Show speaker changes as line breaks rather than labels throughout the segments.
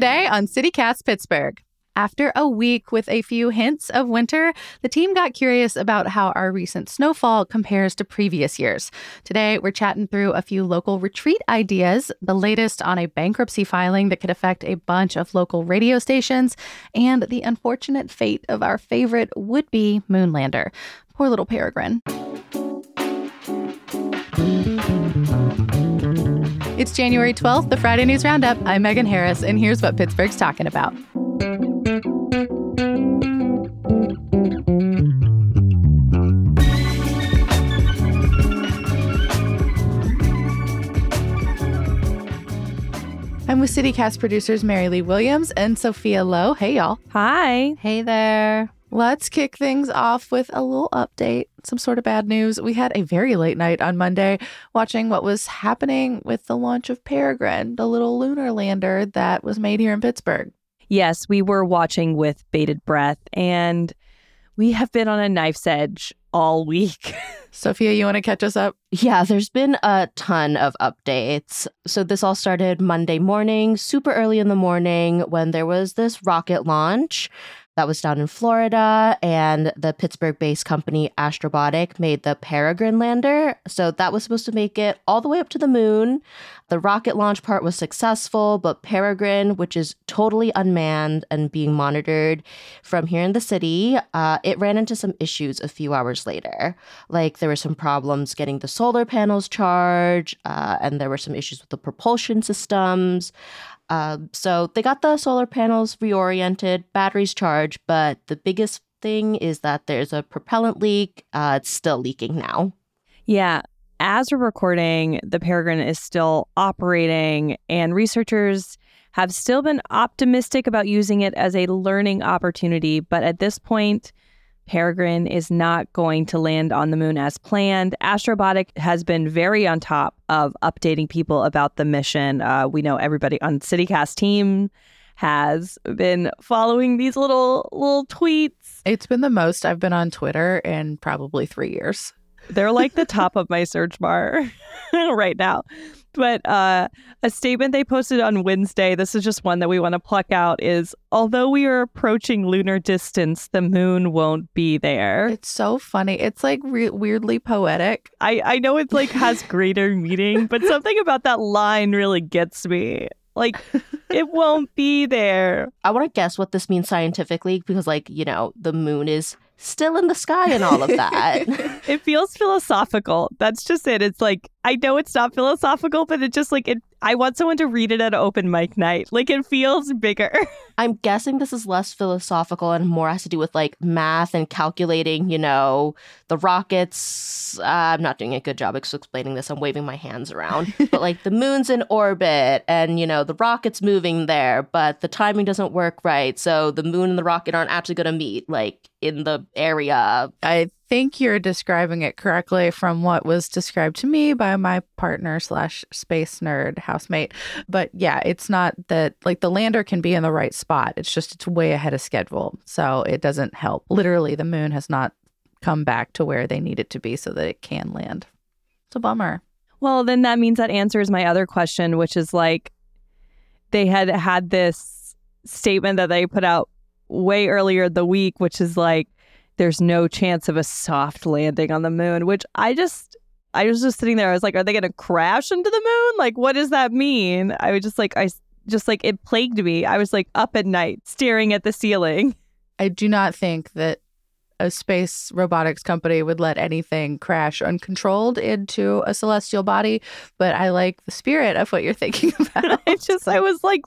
Today on CityCast Pittsburgh. After a week with a few hints of winter, the team got curious about how our recent snowfall compares to previous years. Today, we're chatting through a few local retreat ideas, the latest on a bankruptcy filing that could affect a bunch of local radio stations, and the unfortunate fate of our favorite would be Moonlander. Poor little Peregrine. It's January 12th, the Friday News Roundup. I'm Megan Harris, and here's what Pittsburgh's talking about. I'm with CityCast producers Mary Lee Williams and Sophia Lowe. Hey, y'all.
Hi.
Hey there. Let's kick things off with a little update, some sort of bad news. We had a very late night on Monday watching what was happening with the launch of Peregrine, the little lunar lander that was made here in Pittsburgh.
Yes, we were watching with bated breath, and we have been on a knife's edge all week.
Sophia, you want to catch us up?
Yeah, there's been a ton of updates. So, this all started Monday morning, super early in the morning, when there was this rocket launch that was down in Florida, and the Pittsburgh based company Astrobotic made the Peregrine lander. So that was supposed to make it all the way up to the moon. The rocket launch part was successful, but Peregrine, which is totally unmanned and being monitored from here in the city, uh, it ran into some issues a few hours later. Like there were some problems getting the solar panels charged, uh, and there were some issues with the propulsion systems. Um, so they got the solar panels reoriented, batteries charged, but the biggest thing is that there's a propellant leak. Uh, it's still leaking now.
Yeah. As we're recording, the Peregrine is still operating, and researchers have still been optimistic about using it as a learning opportunity. But at this point, Peregrine is not going to land on the moon as planned. Astrobotic has been very on top of updating people about the mission. Uh, we know everybody on CityCast team has been following these little little tweets.
It's been the most I've been on Twitter in probably three years.
They're like the top of my search bar right now. But uh, a statement they posted on Wednesday, this is just one that we want to pluck out, is although we are approaching lunar distance, the moon won't be there.
It's so funny. It's like re- weirdly poetic.
I, I know it's like has greater meaning, but something about that line really gets me. Like, it won't be there.
I want to guess what this means scientifically because, like, you know, the moon is still in the sky and all of that.
it feels philosophical. That's just it. It's like I know it's not philosophical, but it just like it I want someone to read it at an open mic night. Like it feels bigger.
I'm guessing this is less philosophical and more has to do with like math and calculating, you know, the rockets. Uh, I'm not doing a good job explaining this. I'm waving my hands around. but like the moon's in orbit and, you know, the rocket's moving there, but the timing doesn't work right. So the moon and the rocket aren't actually going to meet like in the area.
I think you're describing it correctly from what was described to me by my partner slash space nerd housemate. But yeah, it's not that like the lander can be in the right spot. It's just it's way ahead of schedule. So it doesn't help. Literally, the moon has not come back to where they need it to be so that it can land. It's a bummer.
Well, then that means that answers my other question, which is like they had had this statement that they put out way earlier the week, which is like, there's no chance of a soft landing on the moon, which I just I was just sitting there. I was like, are they going to crash into the moon? Like, what does that mean? I was just like, I just like it plagued me. I was like up at night staring at the ceiling.
I do not think that a space robotics company would let anything crash uncontrolled into a celestial body, but I like the spirit of what you're thinking about.
I just, I was like,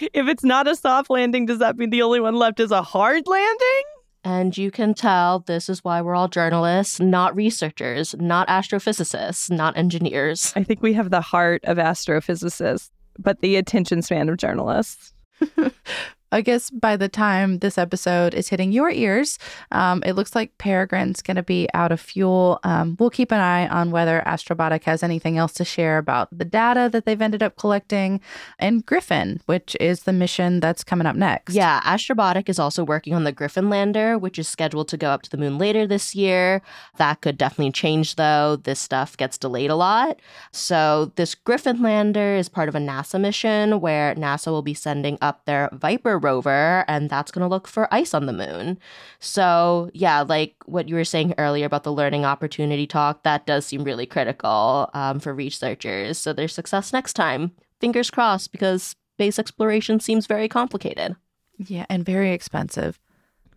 if it's not a soft landing, does that mean the only one left is a hard landing?
And you can tell this is why we're all journalists, not researchers, not astrophysicists, not engineers.
I think we have the heart of astrophysicists, but the attention span of journalists.
I guess by the time this episode is hitting your ears, um, it looks like Peregrine's going to be out of fuel. Um, we'll keep an eye on whether Astrobotic has anything else to share about the data that they've ended up collecting and Griffin, which is the mission that's coming up next.
Yeah, Astrobotic is also working on the Griffin lander, which is scheduled to go up to the moon later this year. That could definitely change, though. This stuff gets delayed a lot. So, this Griffin lander is part of a NASA mission where NASA will be sending up their Viper rover, and that's going to look for ice on the moon. So, yeah, like what you were saying earlier about the learning opportunity talk, that does seem really critical um, for researchers. So, their success next time. Fingers crossed, because space exploration seems very complicated.
Yeah, and very expensive.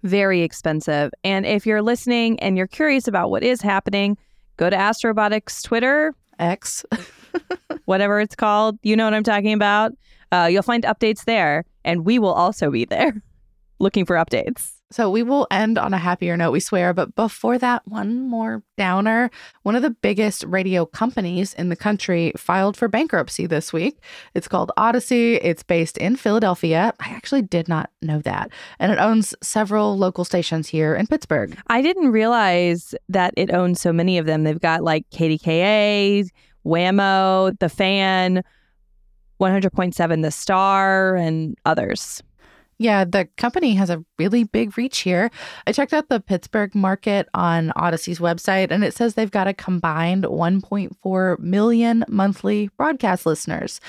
Very expensive. And if you're listening and you're curious about what is happening, go to Astrobotics Twitter,
X.
whatever it's called. You know what I'm talking about. Uh, you'll find updates there, and we will also be there looking for updates.
So we will end on a happier note, we swear. But before that, one more downer. One of the biggest radio companies in the country filed for bankruptcy this week. It's called Audacy. It's based in Philadelphia. I actually did not know that. And it owns several local stations here in Pittsburgh.
I didn't realize that it owns so many of them. They've got like KDKA, WAMO, The Fan, 100.7 The Star, and others.
Yeah, the company has a really big reach here. I checked out the Pittsburgh market on Audacy's website, and it says they've got a combined 1.4 million monthly broadcast listeners.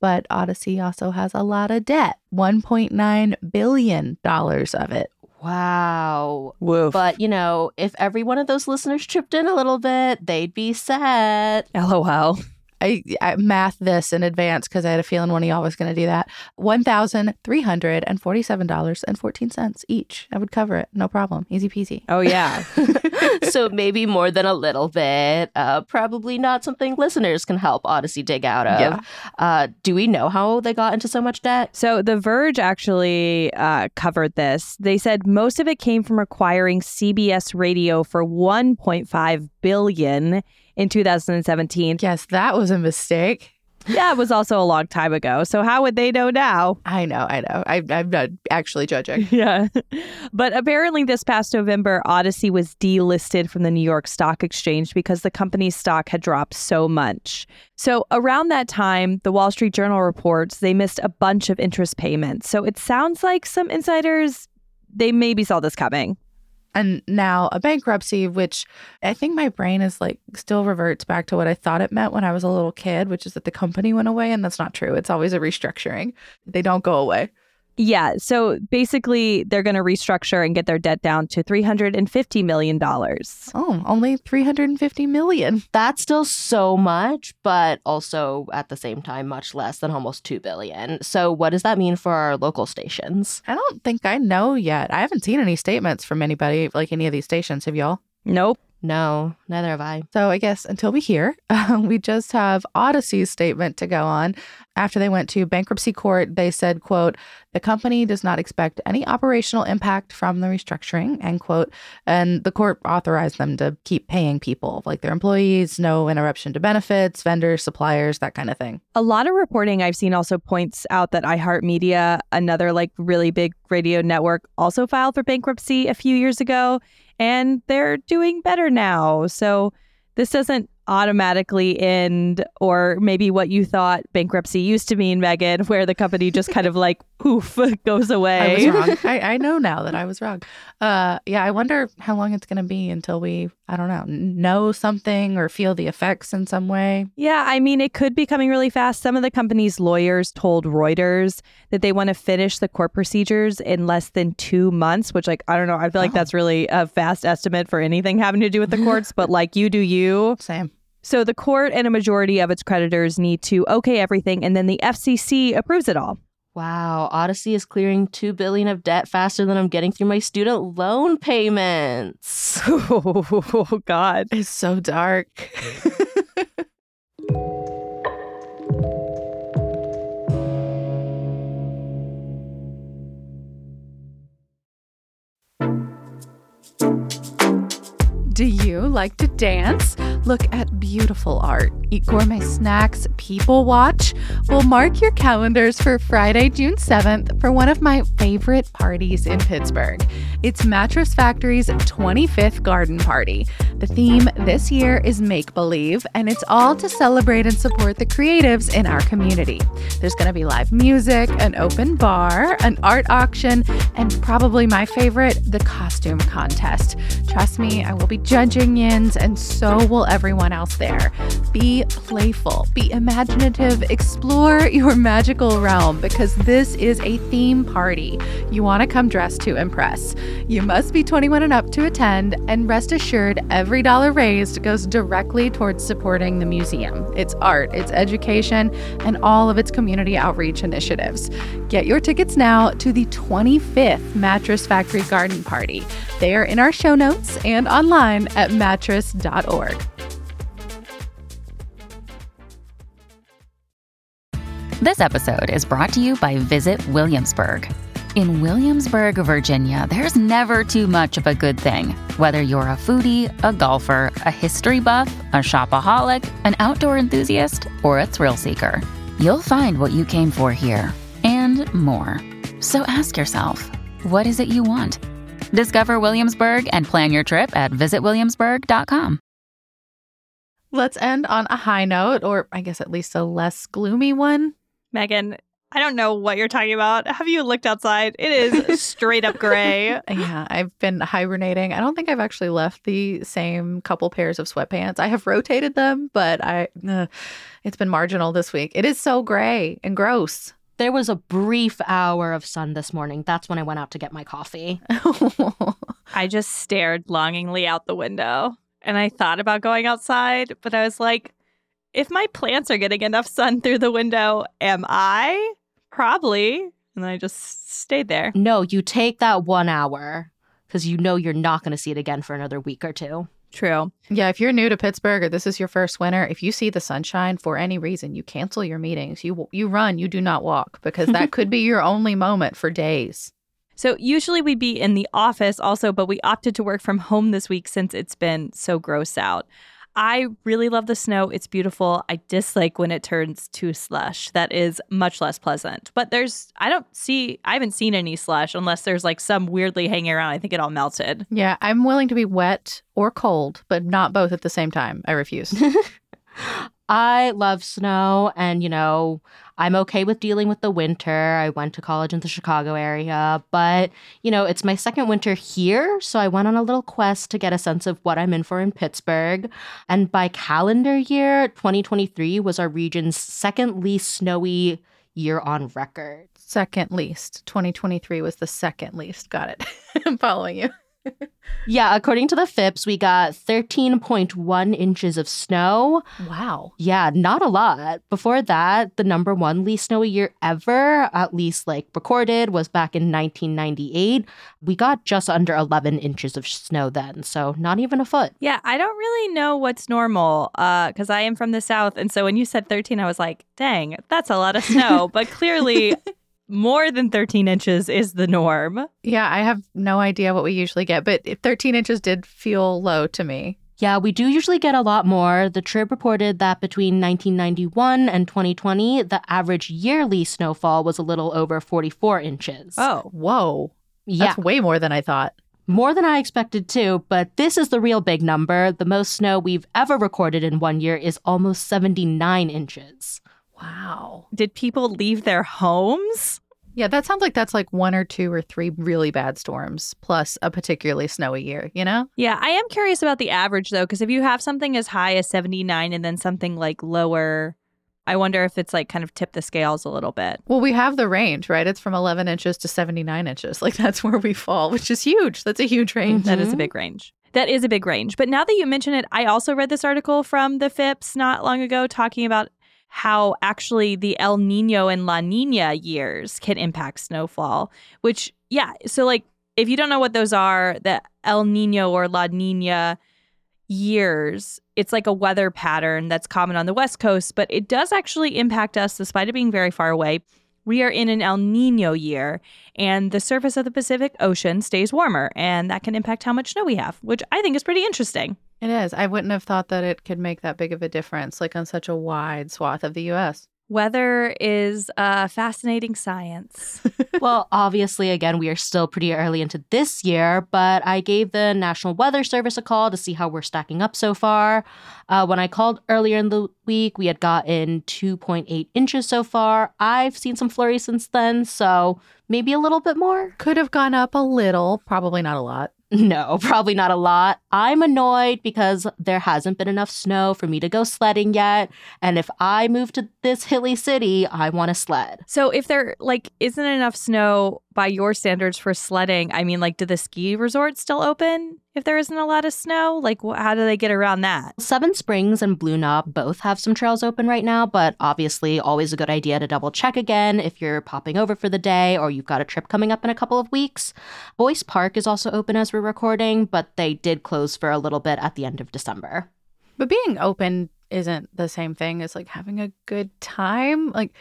But Audacy also has a lot of debt $1.9 billion of it.
Wow.
Woof.
But, you know, if every one of those listeners chipped in a little bit, they'd be set.
LOL.
I, I math this in advance because I had a feeling one of y'all was going to do that. One thousand three hundred and forty-seven dollars and fourteen cents each. I would cover it, no problem, easy peasy.
Oh, yeah.
so maybe more than a little bit. Uh, probably not something listeners can help Audacy dig out of.
Yeah.
Uh, do we know how they got into so much debt?
So The Verge actually uh, covered this. They said most of it came from acquiring CBS Radio for 1.5 billion in 2017.
Yes, that was a mistake.
Yeah, it was also a long time ago. So how would they know now?
I know, I know. I, I'm not actually judging.
Yeah. But apparently, this past November, Audacy was delisted from the New York Stock Exchange because the company's stock had dropped so much. So, around that time, the Wall Street Journal reports they missed a bunch of interest payments. So, it sounds like some insiders, they maybe saw this coming.
And now a bankruptcy, which I think my brain is like still reverts back to what I thought it meant when I was a little kid, which is that the company went away, and that's not true. It's always a restructuring. They don't go away.
Yeah. So basically, they're going to restructure and get their debt down to $350 million.
Oh, only 350 million.
That's still so much, but also at the same time, much less than almost 2 billion. So, what does that mean for our local stations?
I don't think I know yet. I haven't seen any statements from anybody like any of these stations. Have y'all?
Nope.
No, neither have I.
So I guess until we hear, we just have Audacy's statement to go on. After they went to bankruptcy court, they said, quote, the company does not expect any operational impact from the restructuring, end quote. And the court authorized them to keep paying people, like their employees, no interruption to benefits, vendors, suppliers, that kind of thing.
A lot of reporting I've seen also points out that iHeartMedia, another like really big radio network, also filed for bankruptcy a few years ago, and they're doing better now. So this doesn't automatically end, or maybe what you thought bankruptcy used to mean, Megan, where the company just kind of like poof goes away.
I was wrong. I, I know now that I was wrong. Uh, yeah, I wonder how long it's going to be until we, I don't know, know something or feel the effects in some way.
Yeah, I mean, it could be coming really fast. Some of the company's lawyers told Reuters that they want to finish the court procedures in less than two months, which, like, I don't know. I feel like
Oh.
that's really a fast estimate for anything having to do with the courts, but like, you do you.
Same.
So the court and a majority of its creditors need to okay everything, and then the FCC approves it all.
Wow, Audacy is clearing 2 billion of debt faster than I'm getting through my student loan payments.
oh God.
It's so dark. Do you like to dance? Look at beautiful art, eat gourmet snacks, people watch? Well, mark your calendars for Friday, June 7th for one of my favorite parties in Pittsburgh. It's Mattress Factory's 25th garden party. The theme this year is make believe, and it's all to celebrate and support the creatives in our community. There's going to be live music, an open bar, an art auction, and probably my favorite, the costume contest. Trust me, I will be judging yins, and so will everyone else there. Be playful, be imaginative, explore your magical realm because this is a theme party. You want to come dressed to impress. You must be 21 and up to attend, and rest assured, every dollar raised goes directly towards supporting the museum, its art, its education, and all of its community outreach initiatives. Get your tickets now to the 25th Mattress Factory Garden Party. They are in our show notes and online at mattress.org.
This episode is brought to you by Visit Williamsburg. In Williamsburg, Virginia, there's never too much of a good thing. Whether you're a foodie, a golfer, a history buff, a shopaholic, an outdoor enthusiast, or a thrill seeker, you'll find what you came for here and more. So ask yourself, what is it you want? Discover Williamsburg and plan your trip at visitwilliamsburg.com.
Let's end on a high note, or I guess at least a less gloomy one.
Megan, I don't know what you're talking about. Have you looked outside? It is straight up gray.
Yeah, I've been hibernating. I don't think I've actually left the same couple pairs of sweatpants. I have rotated them, but I uh, it's been marginal this week. It is so gray and gross.
There was a brief hour of sun this morning. That's when I went out to get my coffee.
I just stared longingly out the window and I thought about going outside, but I was like, if my plants are getting enough sun through the window, am I? Probably. And then I just stayed there.
No, you take that one hour because you know you're not going to see it again for another week or two.
True.
Yeah, if you're new to Pittsburgh or this is your first winter, if you see the sunshine for any reason, you cancel your meetings. You you run, you do not walk because that could be your only moment for days.
So usually we'd be in the office also, but we opted to work from home this week since it's been so gross out. I really love the snow. It's beautiful. I dislike when it turns to slush. That is much less pleasant. But there's, I don't see, I haven't seen any slush unless there's like some weirdly hanging around. I think it all melted.
Yeah, I'm willing to be wet or cold, but not both at the same time. I refuse.
I love snow and, you know, I'm okay with dealing with the winter. I went to college in the Chicago area, but, you know, it's my second winter here. So I went on a little quest to get a sense of what I'm in for in Pittsburgh. And by calendar year, 2023 was our region's second least snowy year on record.
second least. 2023 was the second least. Got it. I'm following you.
Yeah, according to the Phipps, we got 13.1 inches of snow.
Wow.
Yeah, not a lot. Before that, the number one least snowy year ever, at least like recorded, was back in 1998. We got just under 11 inches of snow then, so not even a foot.
Yeah, I don't really know what's normal uh, because I am from the South. And so when you said 13, I was like, dang, that's a lot of snow. but clearly, more than 13 inches is the norm.
Yeah, I have no idea what we usually get, but 13 inches did feel low to me.
Yeah, we do usually get a lot more. The Trib reported that between 1991 and 2020, the average yearly snowfall was a little over 44 inches.
Oh, whoa.
yeah.
That's way more than I thought.
More than I expected too, but this is the real big number. The most snow we've ever recorded in one year is almost 79 inches.
Wow.
Did people leave their homes?
Yeah, that sounds like that's like one or two or three really bad storms plus a particularly snowy year, you know?
Yeah, I am curious about the average though, because if you have something as high as 79 and then something like lower, I wonder if it's like kind of tip the scales a little bit.
Well, we have the range, right? It's from 11 inches to 79 inches. Like that's where we fall, which is huge. That's a huge range.
That is a big range. That is a big range. But now that you mention it, I also read this article from the Phipps not long ago talking about how actually the El Nino and La Nina years can impact snowfall, which, yeah. So, like, if you don't know what those are, the El Nino or La Nina years, it's like a weather pattern that's common on the West Coast, but it does actually impact us despite it being very far away. We are in an El Nino year, and the surface of the Pacific Ocean stays warmer, and that can impact how much snow we have, which I think is pretty interesting.
It is. I wouldn't have thought that it could make that big of a difference, like on such a wide swath of the US.
Weather is a fascinating science.
well, obviously, again, we are still pretty early into this year, but I gave the National Weather Service a call to see how we're stacking up so far. Uh, when I called earlier in the week, we had gotten 2.8 inches so far. I've seen some flurries since then, so maybe a little bit more.
Could have gone up a little, probably not a lot.
No, probably not a lot. I'm annoyed because there hasn't been enough snow for me to go sledding yet. And if I move to this hilly city, I want to sled.
So if there like isn't enough snow by your standards for sledding, I mean like do the ski resorts still open? If there isn't a lot of snow? Like, how do they get around that?
Seven Springs and Blue Knob both have some trails open right now, but obviously, always a good idea to double check again if you're popping over for the day or you've got a trip coming up in a couple of weeks. Boyce Park is also open as we're recording, but they did close for a little bit at the end of December.
But being open isn't the same thing as like having a good time. Like,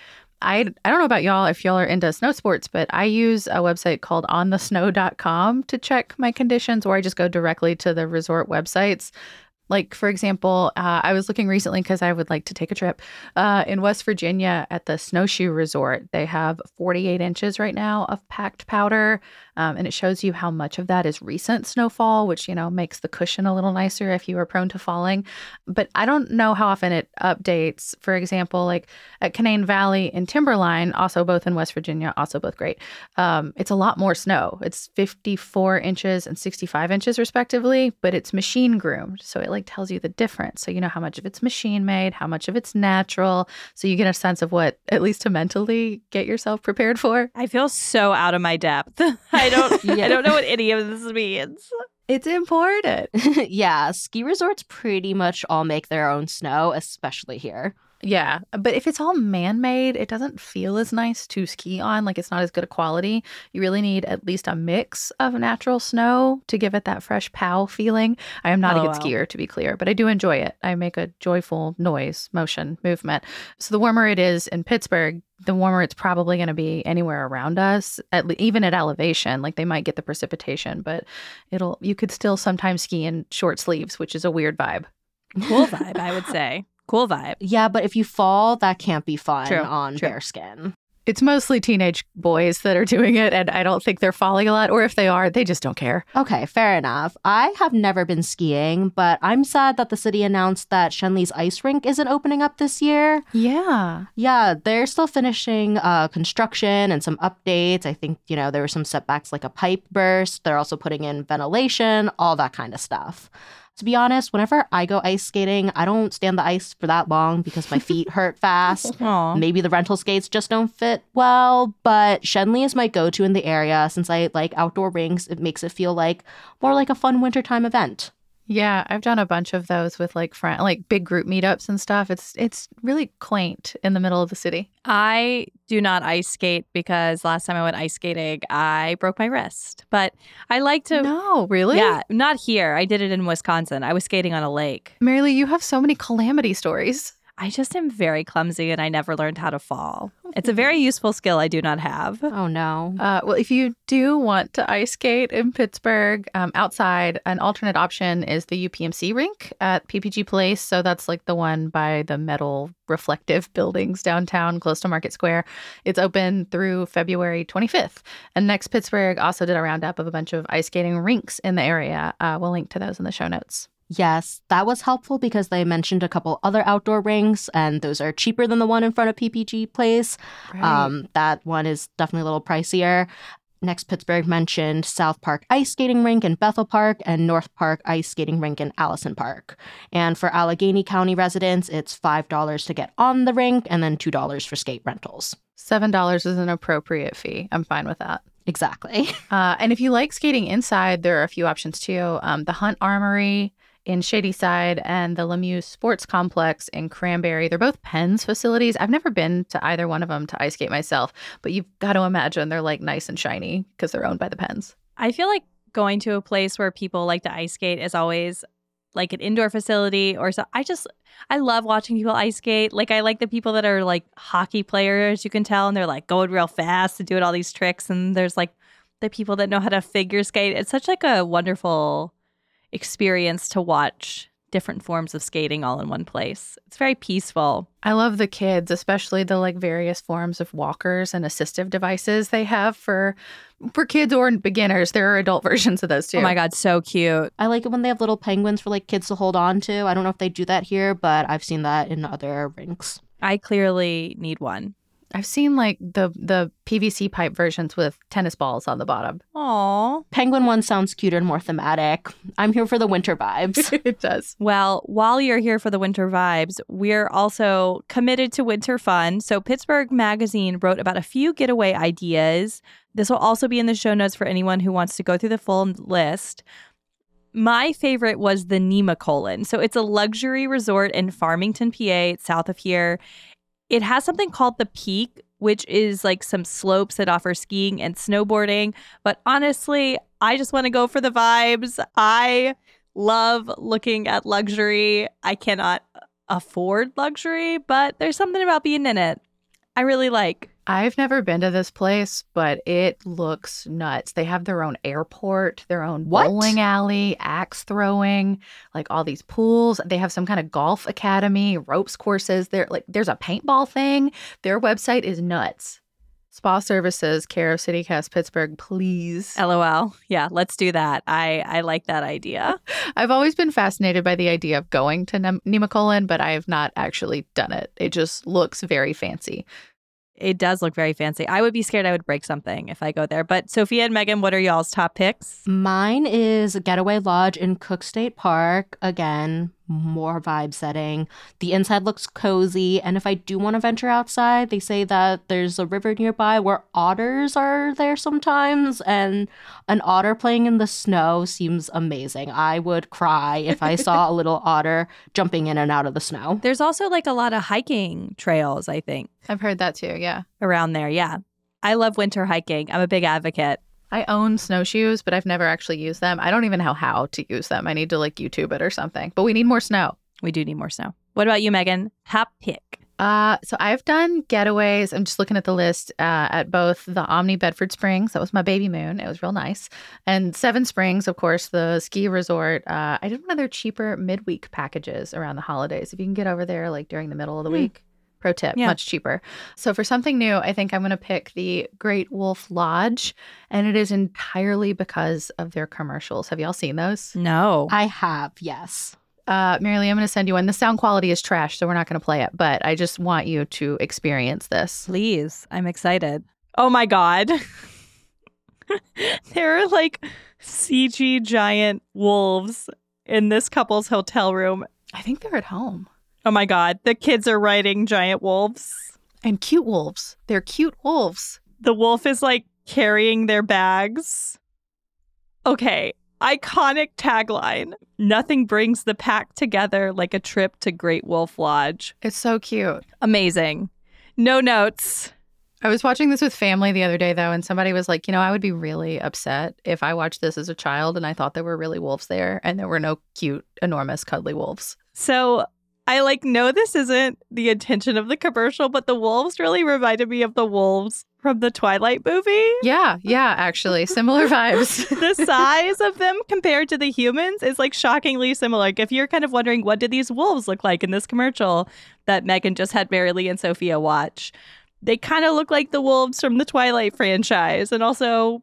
I, I don't know about y'all if y'all are into snow sports, but I use a website called onthesnow.com to check my conditions, or I just go directly to the resort websites. Like, for example, uh, I was looking recently because I would like to take a trip uh, in West Virginia at the Snowshoe Resort. They have 48 inches right now of packed powder. Um, and it shows you how much of that is recent snowfall, which, you know, makes the cushion a little nicer if you are prone to falling. But I don't know how often it updates. For example, like at Canaan Valley and Timberline, also both in West Virginia, also both great. Um, it's a lot more snow. It's 54 inches and 65 inches, respectively, but it's machine groomed. So it like tells you the difference. So you know how much of it's machine made, how much of it's natural. So you get a sense of what, at least to mentally get yourself prepared for.
I feel so out of my depth. I don't yeah. I don't know what any of this means.
It's important.
yeah, ski resorts pretty much all make their own snow, especially here.
Yeah, but if it's all man made, it doesn't feel as nice to ski on. Like it's not as good a quality. You really need at least a mix of natural snow to give it that fresh pow feeling. I am not oh, a good wow. skier, to be clear, but I do enjoy it. I make a joyful noise, motion, movement. So the warmer it is in Pittsburgh, the warmer it's probably going to be anywhere around us at le- even at elevation like they might get the precipitation but it'll you could still sometimes ski in short sleeves which is a weird vibe
cool vibe i would say cool vibe
yeah but if you fall that can't be fun True. on True. bare skin
it's mostly teenage boys that are doing it, and I don't think they're falling a lot. Or if they are, they just don't care.
Okay, fair enough. I have never been skiing, but I'm sad that the city announced that Schenley's ice rink isn't opening up this year.
Yeah.
Yeah, they're still finishing uh, construction and some updates. I think, you know, there were some setbacks like a pipe burst. They're also putting in ventilation, all that kind of stuff. To be honest, whenever I go ice skating, I don't stand the ice for that long because my feet hurt fast. Maybe the rental skates just don't fit well, but Schenley is my go to in the area since I like outdoor rinks. It makes it feel like more like a fun wintertime event.
Yeah, I've done a bunch of those with like friend, like big group meetups and stuff. It's it's really quaint in the middle of the city.
I do not ice skate because last time I went ice skating, I broke my wrist. But I like to
No, really?
Yeah, not here. I did it in Wisconsin. I was skating on a lake.
Mary Lee, you have so many calamity stories.
I just am very clumsy and I never learned how to fall. It's a very useful skill I do not have.
Oh, no.
Uh, well, if you do want to ice skate in Pittsburgh um, outside, an alternate option is the UPMC rink at PPG Place. So that's like the one by the metal reflective buildings downtown, close to Market Square. It's open through February 25th. And NextPittsburgh also did a roundup of a bunch of ice skating rinks in the area. Uh, we'll link to those in the show notes.
Yes, that was helpful because they mentioned a couple other outdoor rinks, and those are cheaper than the one in front of PPG Place. Right. Um, that one is definitely a little pricier. Next, Pittsburgh mentioned South Park Ice Skating Rink in Bethel Park and North Park Ice Skating Rink in Allison Park. And for Allegheny County residents, it's $5 to get on the rink and then $2 for skate rentals.
$7 is an appropriate fee. I'm fine with that.
Exactly.
Uh, and if you like skating inside, there are a few options too. Um, the Hunt Armory in Shadyside and the Lemieux Sports Complex in Cranberry. They're both Pens' facilities. I've never been to either one of them to ice skate myself, but you've got to imagine they're like nice and shiny because they're owned by the Pens.
I feel like going to a place where people like to ice skate is always like an indoor facility or so I just I love watching people ice skate. Like I like the people that are like hockey players, you can tell, and they're like going real fast and doing all these tricks. And there's like the people that know how to figure skate. It's such like a wonderful experience to watch different forms of skating all in one place. It's very peaceful.
I love the kids, especially the like various forms of walkers and assistive devices they have for for kids or beginners. There are adult versions of those too.
Oh my god, so cute.
I like it when they have little penguins for like kids to hold on to. I don't know if they do that here, but I've seen that in other rinks.
I clearly need one.
I've seen like the the PVC pipe versions with tennis balls on the bottom.
Aww.
Penguin one sounds cuter and more thematic. I'm here for the winter vibes.
it does.
Well, while you're here for the winter vibes, we're also committed to winter fun. So, Pittsburgh Magazine wrote about a few getaway ideas. This will also be in the show notes for anyone who wants to go through the full list. My favorite was the Nemacolin. So, it's a luxury resort in Farmington, PA, south of here. It has something called the Peak, which is like some slopes that offer skiing and snowboarding. But honestly, I just want to go for the vibes. I love looking at luxury. I cannot uh, afford luxury, but there's something about being in it I really like.
I've never been to this place, but it looks nuts. They have their own airport, their own
What?
bowling alley, axe throwing, like all these pools. They have some kind of golf academy, ropes courses. There like there's a paintball thing. Their website is nuts. Spa services, care of CityCast Pittsburgh, please.
LOL. Yeah, let's do that. I I like that idea.
I've always been fascinated by the idea of going to Nem- Nemacolin, but I have not actually done it. It just looks very fancy.
It does look very fancy. I would be scared I would break something if I go there. But Sophia and Megan, what are y'all's top picks?
Mine is Getaway Lodge in Cook State Park. Again, more vibe setting. The inside looks cozy. And if I do want to venture outside, they say that there's a river nearby where otters are there sometimes. And an otter playing in the snow seems amazing. I would cry if I saw a little otter jumping in and out of the snow.
There's also like a lot of hiking trails, I think,
I've heard that too, yeah.
around there. Yeah. I love winter hiking. I'm a big advocate.
I own snowshoes, but I've never actually used them. I don't even know how to use them. I need to like YouTube it or something. But we need more snow.
We do need more snow. What about you, Megan? Top pick.
Uh, so I've done getaways. I'm just looking at the list uh, at both the Omni Bedford Springs. That was my baby moon. It was real nice. And Seven Springs, of course, the ski resort. Uh, I did one of their cheaper midweek packages around the holidays. If you can get over there like during the middle of the
Hmm.
week. Pro tip,
Yeah.
much cheaper. So for something new, I think I'm going to pick the Great Wolf Lodge, and it is entirely because of their commercials. Have y'all seen those?
No.
I have, yes.
Uh, Mary Lee, I'm going to send you one. The sound quality is trash, so we're not going to play it, but I just want you to experience this.
Please. I'm excited. Oh my God. there are like CG giant wolves in this couple's hotel room.
I think they're at home.
Oh my God. The kids are riding giant wolves.
And cute wolves. They're cute wolves.
The wolf is like carrying their bags. Okay. Iconic tagline Nothing brings the pack together like a trip to Great Wolf Lodge.
It's so cute.
Amazing. No notes.
I was watching this with family the other day, though, and somebody was like, you know, I would be really upset if I watched this as a child and I thought there were really wolves there and there were no cute, enormous, cuddly wolves.
So I like know this isn't the intention of the commercial, but the wolves really reminded me of the wolves from the Twilight movie.
Yeah, yeah, actually. Similar vibes.
the size of them compared to the humans is like shockingly similar. Like if you're kind of wondering what did these wolves look like in this commercial that Megan just had Mary Lee and Sophia watch, they kind of look like the wolves from the Twilight franchise. And also,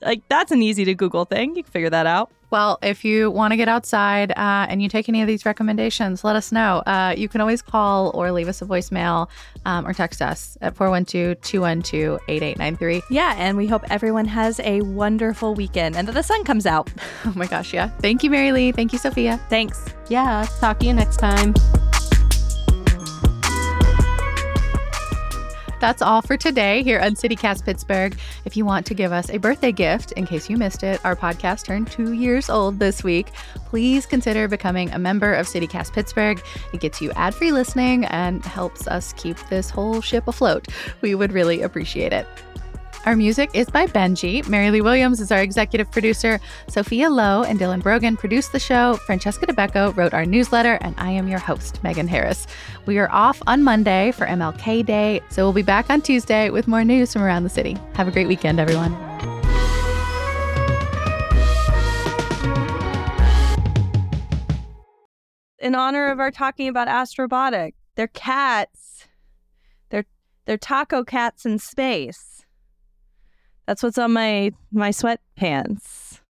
like that's an easy to Google thing. You can figure that out.
Well, if you want to get outside uh, and you take any of these recommendations, let us know. Uh, you can always call or leave us a voicemail um, or text us at 412 212 8893.
Yeah, and we hope everyone has a wonderful weekend and that the sun comes out.
Oh my gosh, yeah. Thank you, Mary Lee. Thank you, Sophia.
Thanks.
Yeah, talk to you next time.
That's all for today here on CityCast Pittsburgh. If you want to give us a birthday gift, in case you missed it, our podcast turned two years old this week. Please consider becoming a member of CityCast Pittsburgh. It gets you ad free listening and helps us keep this whole ship afloat. We would really appreciate it. Our music is by Benji. Mary Lee Williams is our executive producer. Sophia Lowe and Dylan Brogan produced the show. Francesca DeBecco wrote our newsletter, and I am your host, Megan Harris. We are off on Monday for MLK Day, so we'll be back on Tuesday with more news from around the city. Have a great weekend, everyone.
In honor of our talking about Astrobotic, they're cats. They're they're taco cats in space. That's what's on my my sweatpants.